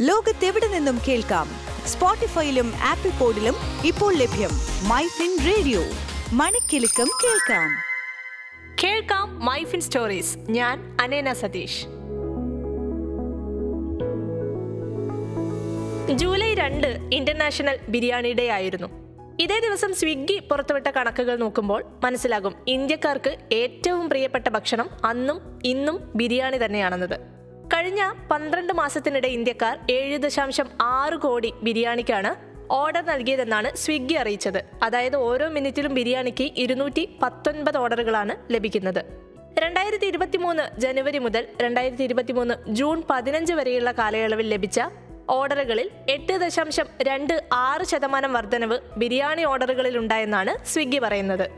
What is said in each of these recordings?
ലോകത്തെവിടെ നിന്നും കേൾക്കാം. സ്പോട്ടിഫൈയിലും ആപ്പിൾ പോഡിലും ഇപ്പോൾ ലഭ്യം മൈ ഫിൻ റേഡിയോ. മണിക്കെലക്കം കേൾക്കാം. കേൾക്കാം മൈഫിൻ സ്റ്റോറീസ്. ഞാൻ അനേന സതീഷ്. ജൂലൈ രണ്ട് ഇന്റർനാഷണൽ ബിരിയാണി ഡേ ആയിരുന്നു. ഇതേ ദിവസം സ്വിഗ്ഗി പുറത്തുവിട്ട കണക്കുകൾ നോക്കുമ്പോൾ മനസ്സിലാകും ഇന്ത്യക്കാർക്ക് ഏറ്റവും പ്രിയപ്പെട്ട ഭക്ഷണം അന്നും ഇന്നും ബിരിയാണി തന്നെയാണെന്നത്. കഴിഞ്ഞ പന്ത്രണ്ട് മാസത്തിനിടെ ഇന്ത്യക്കാർ ഏഴ് ദശാംശം ആറ് കോടി ബിരിയാണിക്കാണ് ഓർഡർ നൽകിയതെന്നാണ് സ്വിഗ്ഗി അറിയിച്ചത്. അതായത് ഓരോ മിനിറ്റിലും ബിരിയാണിക്ക് ഇരുന്നൂറ്റി പത്തൊൻപത് ഓർഡറുകളാണ് ലഭിക്കുന്നത്. രണ്ടായിരത്തി ഇരുപത്തി മൂന്ന് ജനുവരി മുതൽ രണ്ടായിരത്തി ഇരുപത്തി മൂന്ന് ജൂൺ പതിനഞ്ച് വരെയുള്ള കാലയളവിൽ ലഭിച്ച ഓർഡറുകളിൽ എട്ട് ദശാംശം രണ്ട് ആറ് ശതമാനം വർധനവ് ബിരിയാണി ഓർഡറുകളിൽ ഉണ്ടായെന്നാണ് സ്വിഗ്ഗി പറയുന്നത്.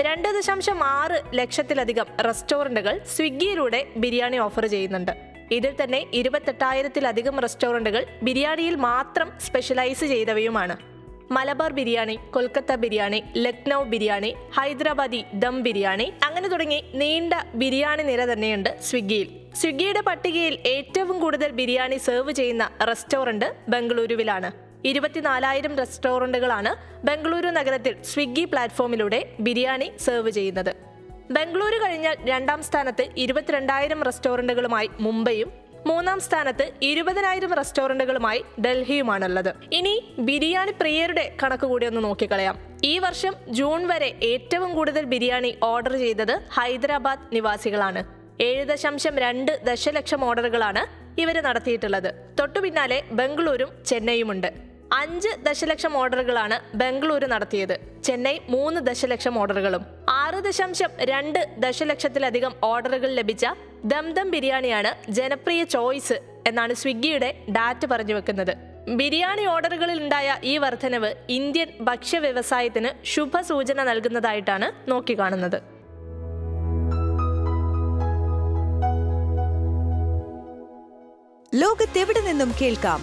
രണ്ട് ദശാംശം ആറ് ലക്ഷത്തിലധികം റെസ്റ്റോറന്റുകൾ സ്വിഗ്ഗിയിലൂടെ ബിരിയാണി ഓഫർ ചെയ്യുന്നുണ്ട്. ഇതിൽ തന്നെ ഇരുപത്തെട്ടായിരത്തിലധികം റെസ്റ്റോറന്റുകൾ ബിരിയാണിയിൽ മാത്രം സ്പെഷ്യലൈസ് ചെയ്തവയുമാണ്. മലബാർ ബിരിയാണി കൊൽക്കത്ത ബിരിയാണി ലക്നൗ ബിരിയാണി ഹൈദരാബാദി ദം ബിരിയാണി അങ്ങനെ തുടങ്ങി നീണ്ട ബിരിയാണി നിര തന്നെയുണ്ട് സ്വിഗ്ഗിയിൽ. സ്വിഗ്ഗിയുടെ പട്ടികയിൽ ഏറ്റവും കൂടുതൽ ബിരിയാണി സെർവ് ചെയ്യുന്ന റെസ്റ്റോറന്റ് ബംഗളൂരുവിലാണ്. ഇരുപത്തിനാലായിരം റെസ്റ്റോറന്റുകളാണ് ബംഗളൂരു നഗരത്തിൽ സ്വിഗ്ഗി പ്ലാറ്റ്ഫോമിലൂടെ ബിരിയാണി സെർവ് ചെയ്യുന്നത്. ബംഗളൂരു കഴിഞ്ഞാൽ രണ്ടാം സ്ഥാനത്ത് ഇരുപത്തിരണ്ടായിരം റെസ്റ്റോറന്റുകളുമായി മുംബൈയും മൂന്നാം സ്ഥാനത്ത് ഇരുപതിനായിരം റെസ്റ്റോറന്റുകളുമായി ഡൽഹിയുമാണുള്ളത്. ഇനി ബിരിയാണി പ്രിയരുടെ കണക്ക് കൂടി ഒന്ന് നോക്കിക്കളയാം. ഈ വർഷം ജൂൺ വരെ ഏറ്റവും കൂടുതൽ ബിരിയാണി ഓർഡർ ചെയ്തത് ഹൈദരാബാദ് നിവാസികളാണ്. ഏഴ് ദശാംശം രണ്ട് ദശലക്ഷം ഓർഡറുകളാണ് ഇവർ നടത്തിയിട്ടുള്ളത്. തൊട്ടു പിന്നാലെ ബംഗളൂരും ചെന്നൈയുമുണ്ട്. അഞ്ച് ദശലക്ഷം ഓർഡറുകളാണ് ബംഗളൂരു നടത്തിയത്. ചെന്നൈ മൂന്ന് ദശലക്ഷം ഓർഡറുകളും. ആറ് ദശാംശം രണ്ട് ദശലക്ഷത്തിലധികം ഓർഡറുകൾ ലഭിച്ച ദംദം ബിരിയാണിയാണ് ജനപ്രിയ ചോയ്സ് എന്നാണ് സ്വിഗ്ഗിയുടെ ഡാറ്റ പറഞ്ഞു വെക്കുന്നത്. ബിരിയാണി ഓർഡറുകളിൽ ഉണ്ടായ ഈ വർധനവ് ഇന്ത്യൻ ഭക്ഷ്യ വ്യവസായത്തിന് ശുഭസൂചന നൽകുന്നതായിട്ടാണ് നോക്കിക്കാണുന്നത്. ലോകത്തെവിടെ നിന്നും കേൾക്കാം?